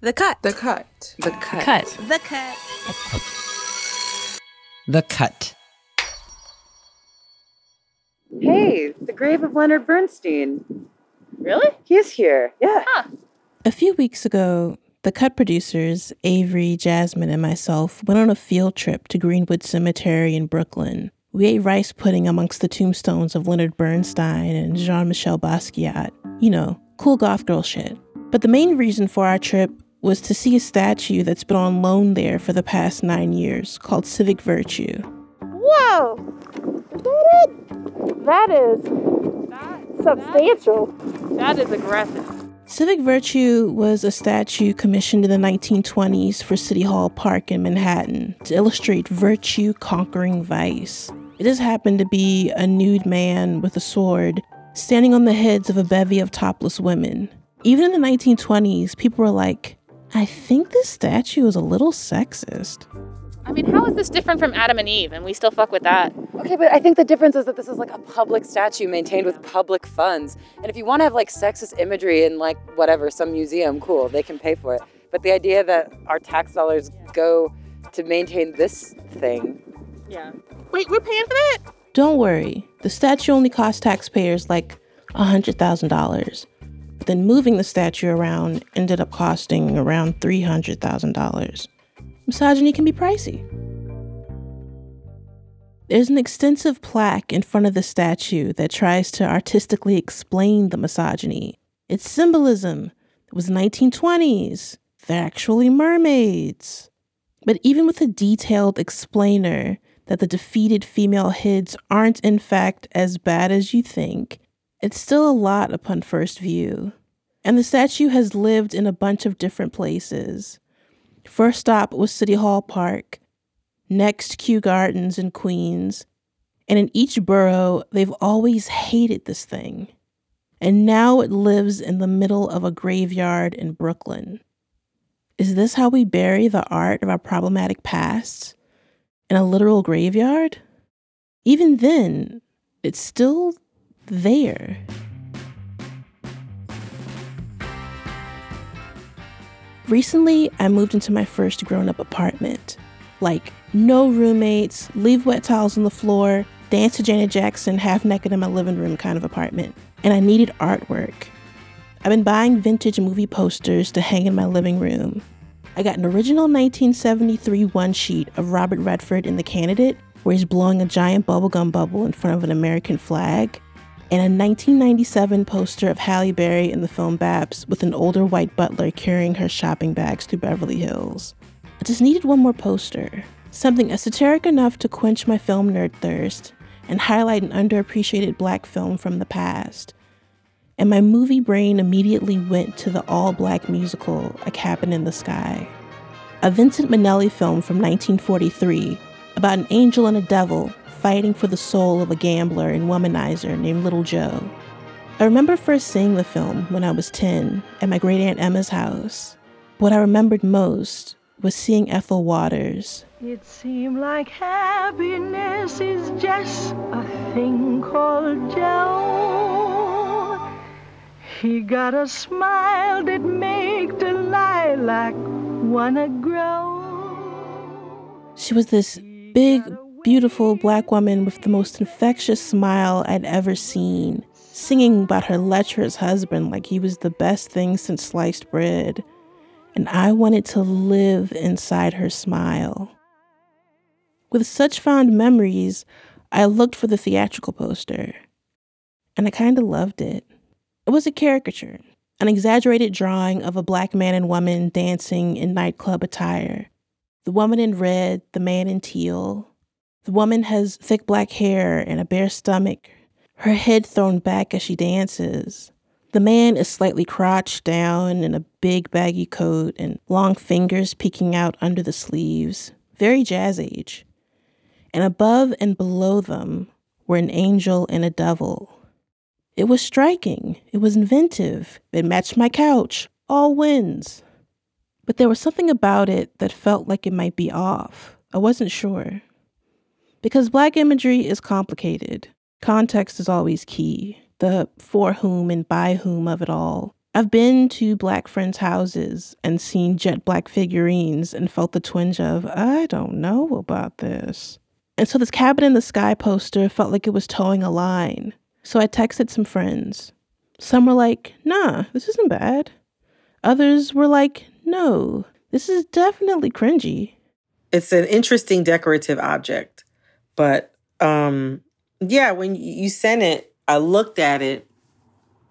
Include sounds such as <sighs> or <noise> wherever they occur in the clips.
The cut. The cut. The cut. Cut. The cut. The Cut. Hey, the grave of Leonard Bernstein. Really? He's here. Yeah. Huh. A few weeks ago, the cut producers, Avery, Jasmine, and myself, went on a field trip to Greenwood Cemetery in Brooklyn. We ate rice pudding amongst the tombstones of Leonard Bernstein and Jean Michel Basquiat. You know, cool goth girl shit. But the main reason for our trip was to see a statue that's been on loan there for the past nine years called Civic Virtue. Whoa! Is that it? That is substantial. That is aggressive. Civic Virtue was a statue commissioned in the 1920s for City Hall Park in Manhattan to illustrate virtue conquering vice. It just happened to be a nude man with a sword standing on the heads of a bevy of topless women. Even in the 1920s, people were like, I think this statue is a little sexist. I mean, how is this different from Adam and Eve? And we still fuck with that. Okay, but I think the difference is that this is like a public statue maintained with public funds. And if you want to have like sexist imagery in like whatever, some museum, cool, they can pay for it. But the idea that our tax dollars go to maintain this thing. Yeah. Wait, we're paying for that? Don't worry, the statue only costs taxpayers like a $100,000. Then moving the statue around ended up costing around $300,000. Misogyny can be pricey. There's an extensive plaque in front of the statue that tries to artistically explain the misogyny. Its symbolism it was 1920s. They're actually mermaids. But even with a detailed explainer that the defeated female heads aren't in fact as bad as you think, it's still a lot upon first view. And the statue has lived in a bunch of different places. First stop was City Hall Park, next Kew Gardens in Queens, and in each borough, they've always hated this thing. And now it lives in the middle of a graveyard in Brooklyn. Is this how we bury the art of our problematic past? In a literal graveyard? Even then, it's still there. Recently, I moved into my first grown up apartment. Like, no roommates, leave wet towels on the floor, dance to Janet Jackson half naked in my living room kind of apartment. And I needed artwork. I've been buying vintage movie posters to hang in my living room. I got an original 1973 one sheet of Robert Redford in The Candidate, where he's blowing a giant bubblegum bubble in front of an American flag, and a 1997 poster of Halle Berry in the film B.A.P.S. with an older white butler carrying her shopping bags through Beverly Hills. I just needed one more poster, something esoteric enough to quench my film nerd thirst and highlight an underappreciated black film from the past. And my movie brain immediately went to the all black musical A Cabin in the Sky, a Vincent Minnelli film from 1943 about an angel and a devil fighting for the soul of a gambler and womanizer named Little Joe. I remember first seeing the film when I was 10 at my great aunt Emma's house. What I remembered most was seeing Ethel Waters, It seemed like happiness is just a thing called Joe. He got a smile that make the lilac wanna grow. She was this big, beautiful black woman with the most infectious smile I'd ever seen, singing about her lecherous husband like he was the best thing since sliced bread. And I wanted to live inside her smile. With such fond memories, I looked for the theatrical poster. And I kind of loved it. It was a caricature, an exaggerated drawing of a black man and woman dancing in nightclub attire. The woman in red, the man in teal. The woman has thick black hair and a bare stomach, her head thrown back as she dances. The man is slightly crouched down in a big baggy coat and long fingers peeking out under the sleeves, very jazz age. And above and below them were an angel and a devil. It was striking, it was inventive, it matched my couch, all wins. But there was something about it that felt like it might be off. I wasn't sure. Because black imagery is complicated, context is always key, the for whom and by whom of it all. I've been to black friends' houses and seen jet black figurines and felt the twinge of, I don't know about this. And so this cabin in the sky poster felt like it was toeing a line. So I texted some friends. Some were like, nah, this isn't bad. Others were like, no, this is definitely cringy. It's an interesting decorative object. But um yeah, when you sent it, I looked at it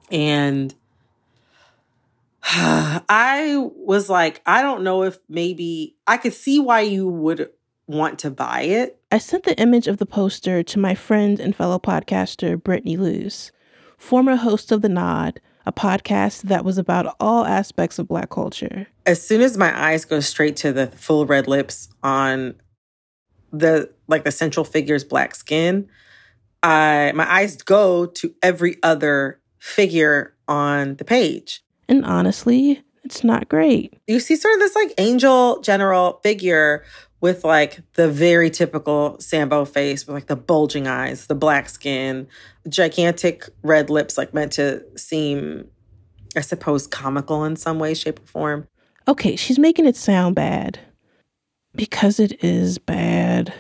and <sighs> I was like, I don't know if maybe I could see why you would want to buy it. I sent the image of the poster to my friend and fellow podcaster, Brittany Luce, former host of The Nod, a podcast that was about all aspects of Black culture. As soon as my eyes go straight to the full red lips on the like the central figure's black skin, I my eyes go to every other figure on the page. And honestly, it's not great. You see sort of this like angel general figure with like the very typical Sambo face with like the bulging eyes, the black skin, gigantic red lips, like meant to seem, I suppose, comical in some way, shape, or form. Okay, she's making it sound bad because it is bad.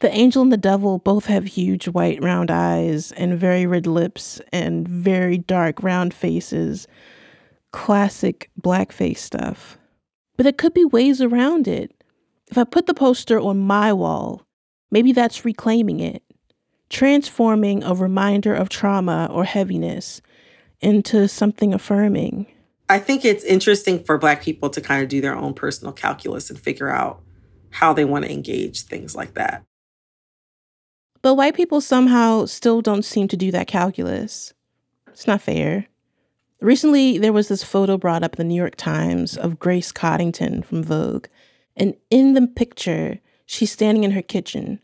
The angel and the devil both have huge white round eyes and very red lips and very dark round faces. Classic blackface stuff. But there could be ways around it. If I put the poster on my wall, maybe that's reclaiming it, transforming a reminder of trauma or heaviness into something affirming. I think it's interesting for Black people to kind of do their own personal calculus and figure out how they want to engage things like that. But white people somehow still don't seem to do that calculus. It's not fair. Recently, there was this photo brought up in the New York Times of Grace Coddington from Vogue. And in the picture, she's standing in her kitchen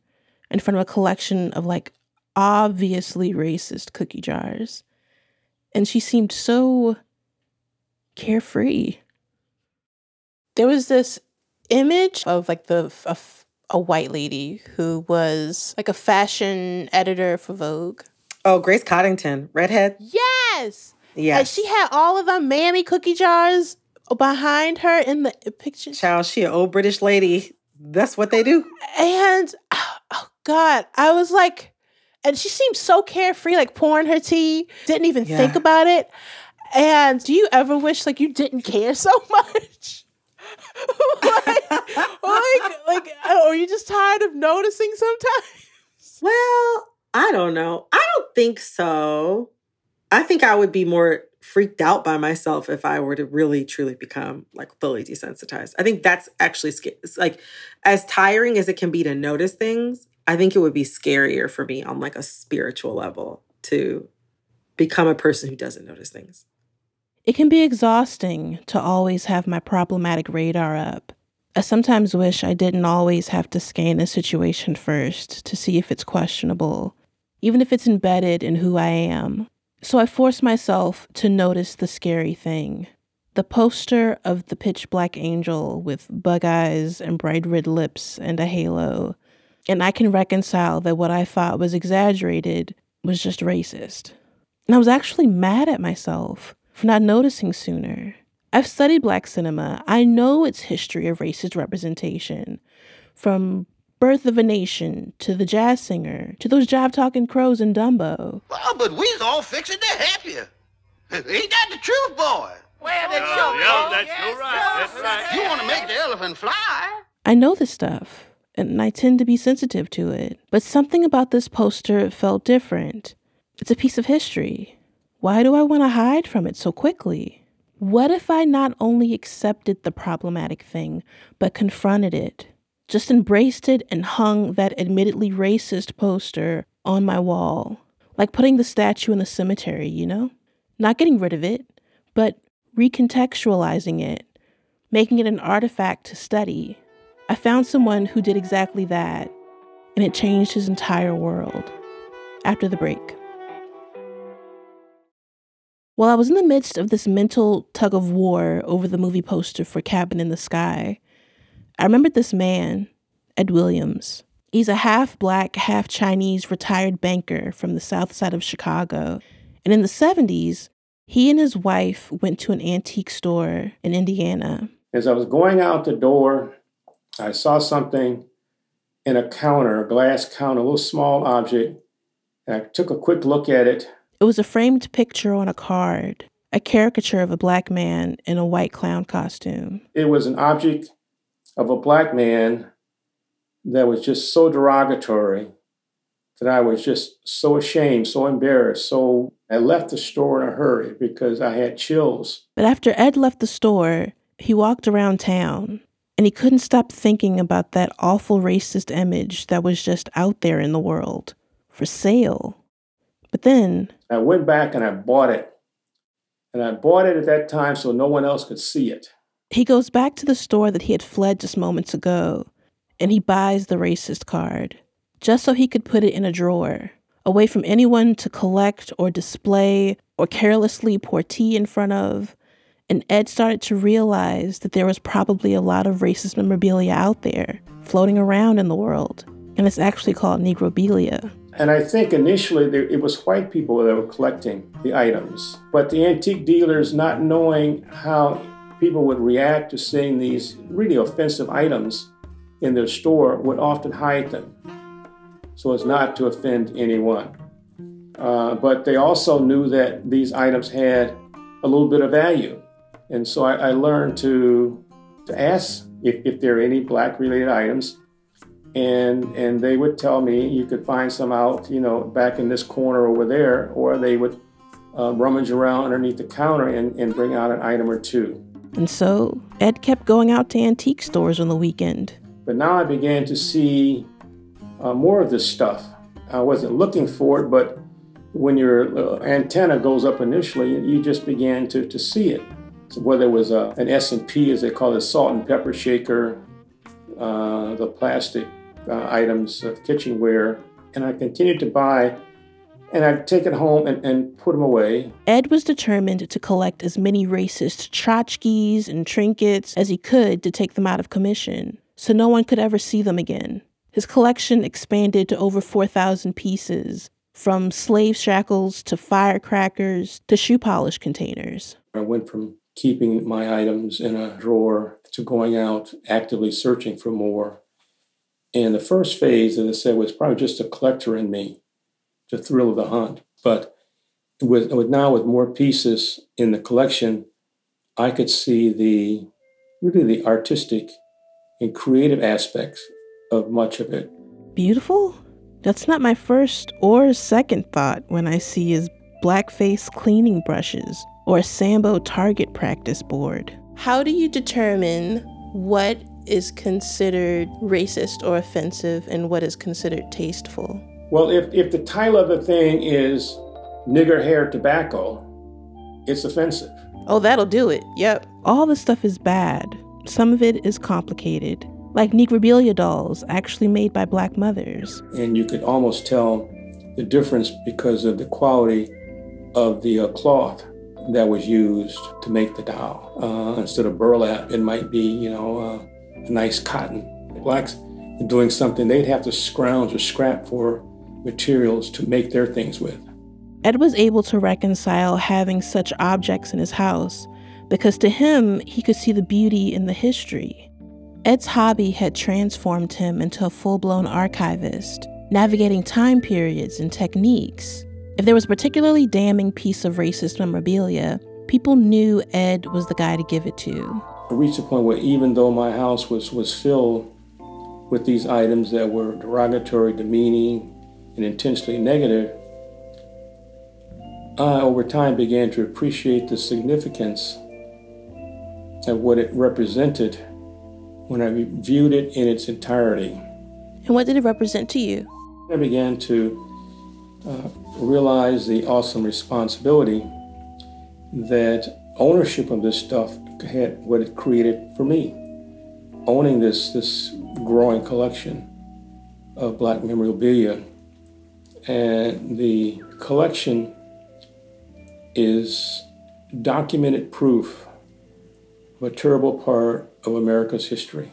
in front of a collection of like obviously racist cookie jars. And she seemed so carefree. There was this image of like the a, a white lady who was like a fashion editor for Vogue. Oh, Grace Coddington, redhead. Yes. Yes. And she had all of the mammy cookie jars behind her in the uh, picture. Child, she an old British lady. That's what they do. And oh, oh God, I was like, and she seemed so carefree, like pouring her tea, didn't even Yeah. think about it. And do you ever wish like you didn't care <laughs> so much? <laughs> like, like, like, are you just tired of noticing sometimes? <laughs> Well, I don't know. I don't think so. I think I would be more freaked out by myself if I were to really truly become like fully desensitized. I think that's actually like as tiring as it can be to notice things. I think it would be scarier for me on like a spiritual level to become a person who doesn't notice things. It can be exhausting to always have my problematic radar up. I sometimes wish I didn't always have to scan a situation first to see if it's questionable, even if it's embedded in who I am. So I force myself to notice the scary thing. The poster of the pitch black angel with bug eyes and bright red lips and a halo. And I can reconcile that what I thought was exaggerated was just racist. And I was actually mad at myself for not noticing sooner. I've studied black cinema. I know its history of racist representation. From Birth of a Nation to The Jazz Singer to those jive talking crows in Dumbo. Well, but we's all fixing to help you. <laughs> Ain't that the truth, boy? Well, that's Yeah, oh, your yeah, that's you're right. That's right. You want to make the elephant fly? I know this stuff, and I tend to be sensitive to it. But something about this poster felt different. It's a piece of history. Why do I want to hide from it so quickly? What if I not only accepted the problematic thing, but confronted it? Just embraced it and hung that admittedly racist poster on my wall. Like putting the statue in the cemetery, you know? Not getting rid of it, but recontextualizing it, making it an artifact to study. I found someone who did exactly that, and it changed his entire world. After the break. While I was in the midst of this mental tug of war over the movie poster for Cabin in the Sky, I remembered this man, Ed Williams. He's a half black, half Chinese retired banker from the south side of Chicago. And in the 70s, He and his wife went to an antique store in Indiana. As I was going out the door, I saw something in a counter, a glass counter, a little small object. And I took a quick look at it. It was a framed picture on a card, a caricature of a black man in a white clown costume. It was an object of a black man that was just so derogatory that I was just so ashamed, so embarrassed. So I left the store in a hurry because I had chills. But after Ed left the store, he walked around town and he couldn't stop thinking about that awful racist image that was just out there in the world for sale. But then I went back and I bought it. And I bought it at that time so no one else could see it. he goes back to the store that he had fled just moments ago and he buys the racist card just so he could put it in a drawer, away from anyone to collect or display or carelessly pour tea in front of. And Ed started to realize that there was probably a lot of racist memorabilia out there floating around in the world. And it's actually called Negrobilia. And I think initially there, it was white people that were collecting the items. But the antique dealers, not knowing how people would react to seeing these really offensive items in their store, would often hide them so as not to offend anyone. Uh, but they also knew that these items had a little bit of value. And so I, I learned to, to ask if, if there are any black related items. And, and they would tell me you could find some out, you know, back in this corner over there, or they would uh, rummage around underneath the counter and, and bring out an item or two. And so Ed kept going out to antique stores on the weekend. But now I began to see uh, more of this stuff. I wasn't looking for it, but when your uh, antenna goes up initially, you just began to, to see it. So whether it was a, an S&P, as they call it, salt and pepper shaker, uh, the plastic uh, items of kitchenware, and I continued to buy, and I'd take it home and, and put them away. Ed was determined to collect as many racist tchotchkes and trinkets as he could to take them out of commission, so no one could ever see them again. His collection expanded to over 4,000 pieces, from slave shackles to firecrackers to shoe polish containers. I went from keeping my items in a drawer to going out actively searching for more. And the first phase, as I said, was probably just a collector in me, the thrill of the hunt. But with, with now with more pieces in the collection, I could see the really the artistic and creative aspects of much of it. Beautiful? That's not my first or second thought when I see his blackface cleaning brushes or Sambo target practice board. How do you determine what is considered racist or offensive and what is considered tasteful? Well, if, if the title of the thing is nigger hair tobacco, it's offensive. Oh, that'll do it. Yep. All the stuff is bad. Some of it is complicated, like Negrobilia dolls actually made by black mothers. And you could almost tell the difference because of the quality of the uh, cloth that was used to make the doll. Uh, instead of burlap, it might be, you know, uh, a nice cotton. Blacks doing something, they'd have to scrounge or scrap for materials to make their things with. Ed was able to reconcile having such objects in his house because to him, he could see the beauty in the history. Ed's hobby had transformed him into a full blown archivist, navigating time periods and techniques. If there was a particularly damning piece of racist memorabilia, people knew Ed was the guy to give it to. I reached a point where even though my house was, was filled with these items that were derogatory, demeaning, and intentionally negative, I over time began to appreciate the significance of what it represented when I viewed it in its entirety. And what did it represent to you? I began to uh, realize the awesome responsibility that ownership of this stuff had what it created for me. Owning this this growing collection of black memorabilia. And the collection is documented proof of a terrible part of America's history.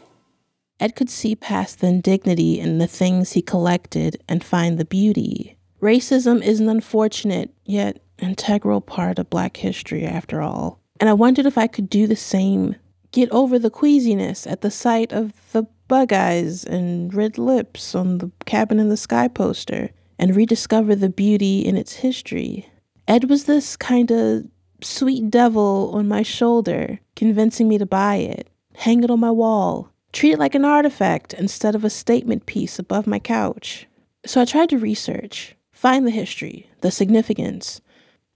Ed could see past the indignity in the things he collected and find the beauty. Racism is an unfortunate, yet integral part of black history after all. And I wondered if I could do the same, get over the queasiness at the sight of the bug eyes and red lips on the cabin in the sky poster, and rediscover the beauty in its history. Ed was this kind of sweet devil on my shoulder, convincing me to buy it, hang it on my wall, treat it like an artifact instead of a statement piece above my couch. So I tried to research, find the history, the significance.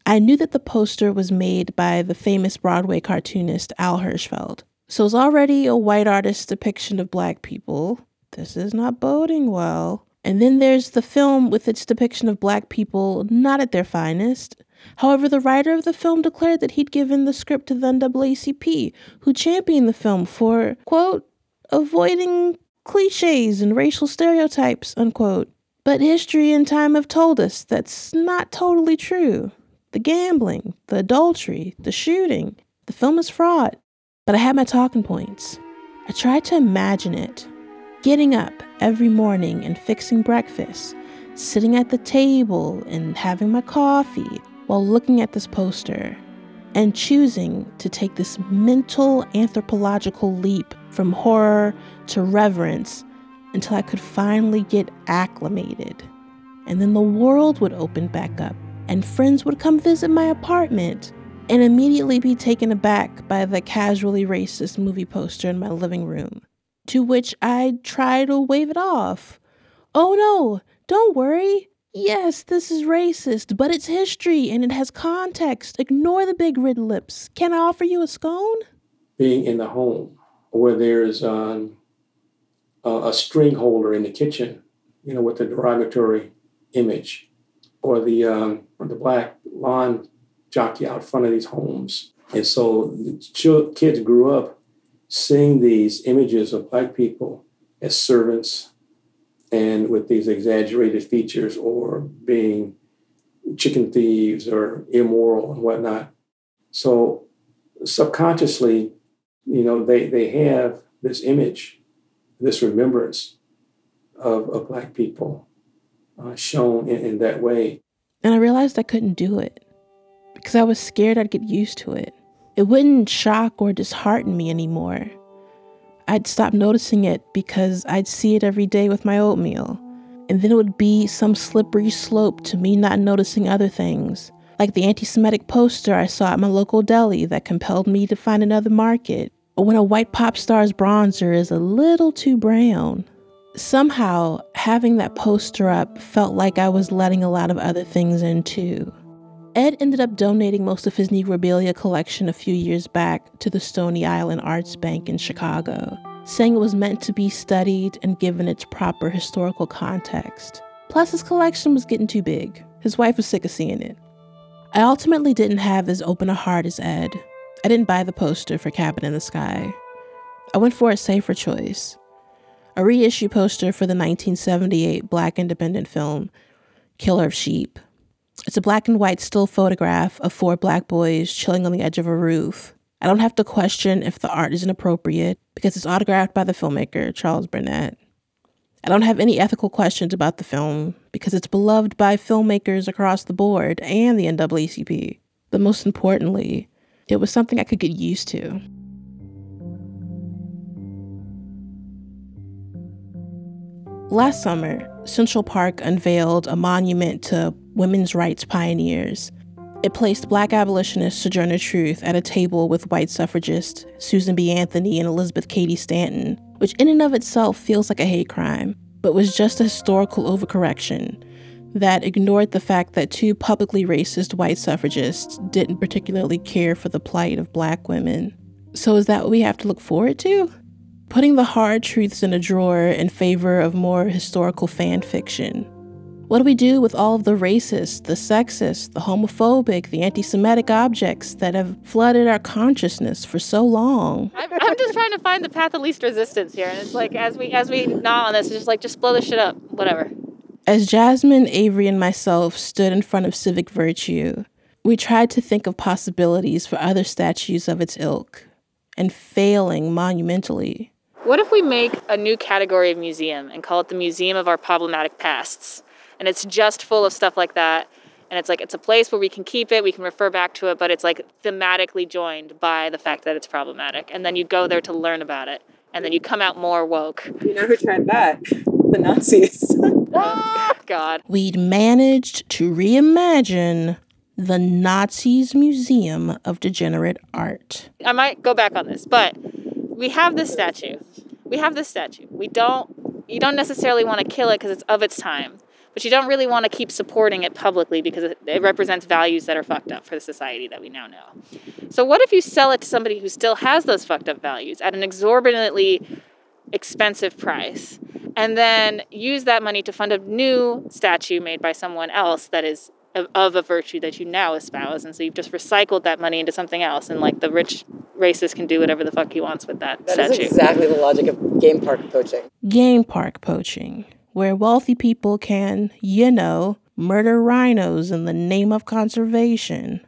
I knew that the poster was made by the famous Broadway cartoonist Al Hirschfeld. So it's already a white artist's depiction of black people. This is not boding well. And then there's the film with its depiction of black people not at their finest. However, the writer of the film declared that he'd given the script to the NAACP, who championed the film for, quote, avoiding cliches and racial stereotypes, unquote. But history and time have told us that's not totally true. The gambling, the adultery, the shooting, the film is fraud. But I had my talking points. I tried to imagine it. Getting up every morning and fixing breakfast, sitting at the table and having my coffee while looking at this poster, and choosing to take this mental anthropological leap from horror to reverence until I could finally get acclimated. And then the world would open back up, and friends would come visit my apartment, and immediately be taken aback by the casually racist movie poster in my living room. To which I'd try to wave it off. Oh no, don't worry. Yes, this is racist, but it's history and it has context. Ignore the big red lips. Can I offer you a scone? Being in the home where there's um, a, a string holder in the kitchen, you know, with a derogatory image, or the um, the black lawn jockey out front of these homes. And so the kids grew up seeing these images of black people as servants and with these exaggerated features or being chicken thieves or immoral and whatnot. So subconsciously, you know, they, they have this image, this remembrance of, of Black people uh, shown in, in that way. And I realized I couldn't do it because I was scared I'd get used to it. It wouldn't shock or dishearten me anymore. I'd stop noticing it because I'd see it every day with my oatmeal. And then it would be some slippery slope to me not noticing other things, like the anti Semitic poster I saw at my local deli that compelled me to find another market, or when a white pop star's bronzer is a little too brown. Somehow, having that poster up felt like I was letting a lot of other things in too. Ed ended up donating most of his Negrobilia collection a few years back to the Stony Island Arts Bank in Chicago, saying it was meant to be studied and given its proper historical context. Plus, his collection was getting too big. His wife was sick of seeing it. I ultimately didn't have as open a heart as Ed. I didn't buy the poster for Cabin in the Sky. I went for a safer choice a reissue poster for the 1978 black independent film Killer of Sheep. It's a black and white still photograph of four black boys chilling on the edge of a roof. I don't have to question if the art is inappropriate because it's autographed by the filmmaker, Charles Burnett. I don't have any ethical questions about the film because it's beloved by filmmakers across the board and the NAACP. But most importantly, it was something I could get used to. Last summer, Central Park unveiled a monument to women's rights pioneers. It placed black abolitionist Sojourner Truth at a table with white suffragists Susan B. Anthony and Elizabeth Cady Stanton, which in and of itself feels like a hate crime, but was just a historical overcorrection that ignored the fact that two publicly racist white suffragists didn't particularly care for the plight of black women. So, is that what we have to look forward to? Putting the hard truths in a drawer in favor of more historical fan fiction. What do we do with all of the racist, the sexist, the homophobic, the anti Semitic objects that have flooded our consciousness for so long? I'm, I'm just trying to find the path of least resistance here. And it's like, as we as we gnaw on this, it's just like, just blow this shit up, whatever. As Jasmine, Avery, and myself stood in front of Civic Virtue, we tried to think of possibilities for other statues of its ilk, and failing monumentally. What if we make a new category of museum and call it the Museum of Our Problematic Pasts? And it's just full of stuff like that. And it's like it's a place where we can keep it, we can refer back to it, but it's like thematically joined by the fact that it's problematic. And then you go there to learn about it. And then you come out more woke. You know who tried that? The Nazis. <laughs> oh, God. We'd managed to reimagine the Nazis Museum of Degenerate Art. I might go back on this, but we have this statue. We have this statue. We don't you don't necessarily want to kill it because it's of its time, but you don't really want to keep supporting it publicly because it, it represents values that are fucked up for the society that we now know. So what if you sell it to somebody who still has those fucked up values at an exorbitantly expensive price and then use that money to fund a new statue made by someone else that is of, of a virtue that you now espouse and so you've just recycled that money into something else and like the rich racist can do whatever the fuck he wants with that, That statue is exactly the logic of game park poaching. Game park poaching, where wealthy people can, you know, murder rhinos in the name of conservation.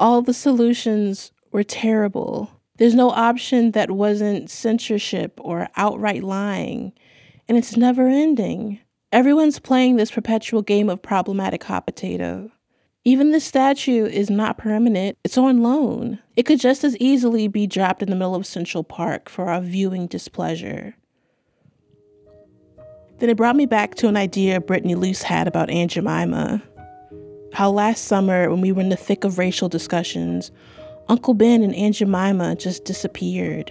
All the solutions were terrible. There's no option that wasn't censorship or outright lying, and it's never ending. Everyone's playing this perpetual game of problematic hot potato. Even the statue is not permanent, it's on loan. It could just as easily be dropped in the middle of Central Park for our viewing displeasure. Then it brought me back to an idea Brittany Luce had about Aunt Jemima. How last summer, when we were in the thick of racial discussions, Uncle Ben and Aunt Jemima just disappeared.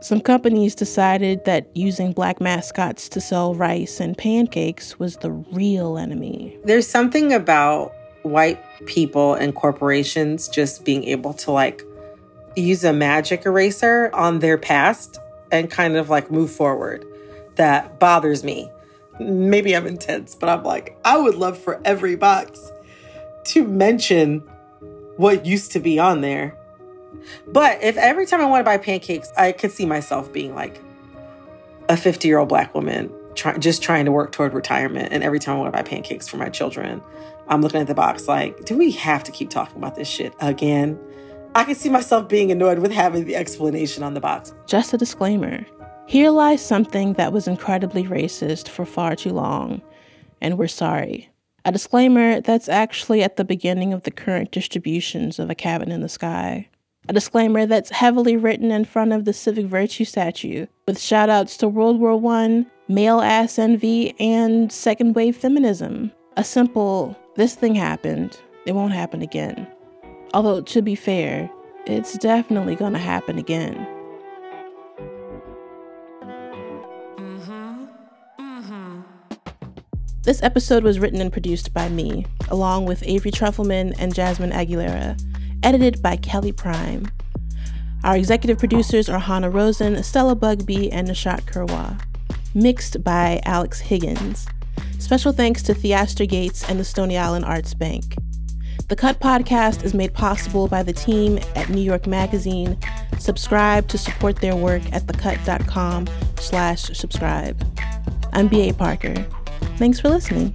Some companies decided that using black mascots to sell rice and pancakes was the real enemy. There's something about white people and corporations just being able to like use a magic eraser on their past and kind of like move forward that bothers me. Maybe I'm intense, but I'm like, I would love for every box to mention what used to be on there. But if every time I want to buy pancakes, I could see myself being like a 50 year old black woman try, just trying to work toward retirement. And every time I want to buy pancakes for my children, I'm looking at the box like, do we have to keep talking about this shit again? I can see myself being annoyed with having the explanation on the box. Just a disclaimer here lies something that was incredibly racist for far too long, and we're sorry. A disclaimer that's actually at the beginning of the current distributions of A Cabin in the Sky. A disclaimer that's heavily written in front of the Civic Virtue statue, with shout outs to World War I, male ass envy, and second wave feminism. A simple, this thing happened, it won't happen again. Although, to be fair, it's definitely gonna happen again. This episode was written and produced by me, along with Avery Trufelman and Jasmine Aguilera, edited by Kelly Prime. Our executive producers are Hanna Rosin, Stella Bugbee, and Nishat Kurwa. Mixed by Alex Higgins. Special thanks to Theaster Gates and the Stony Island Arts Bank. The Cut podcast is made possible by the team at New York Magazine. Subscribe to support their work at thecut.com slash subscribe. I'm B.A. Parker. Thanks for listening.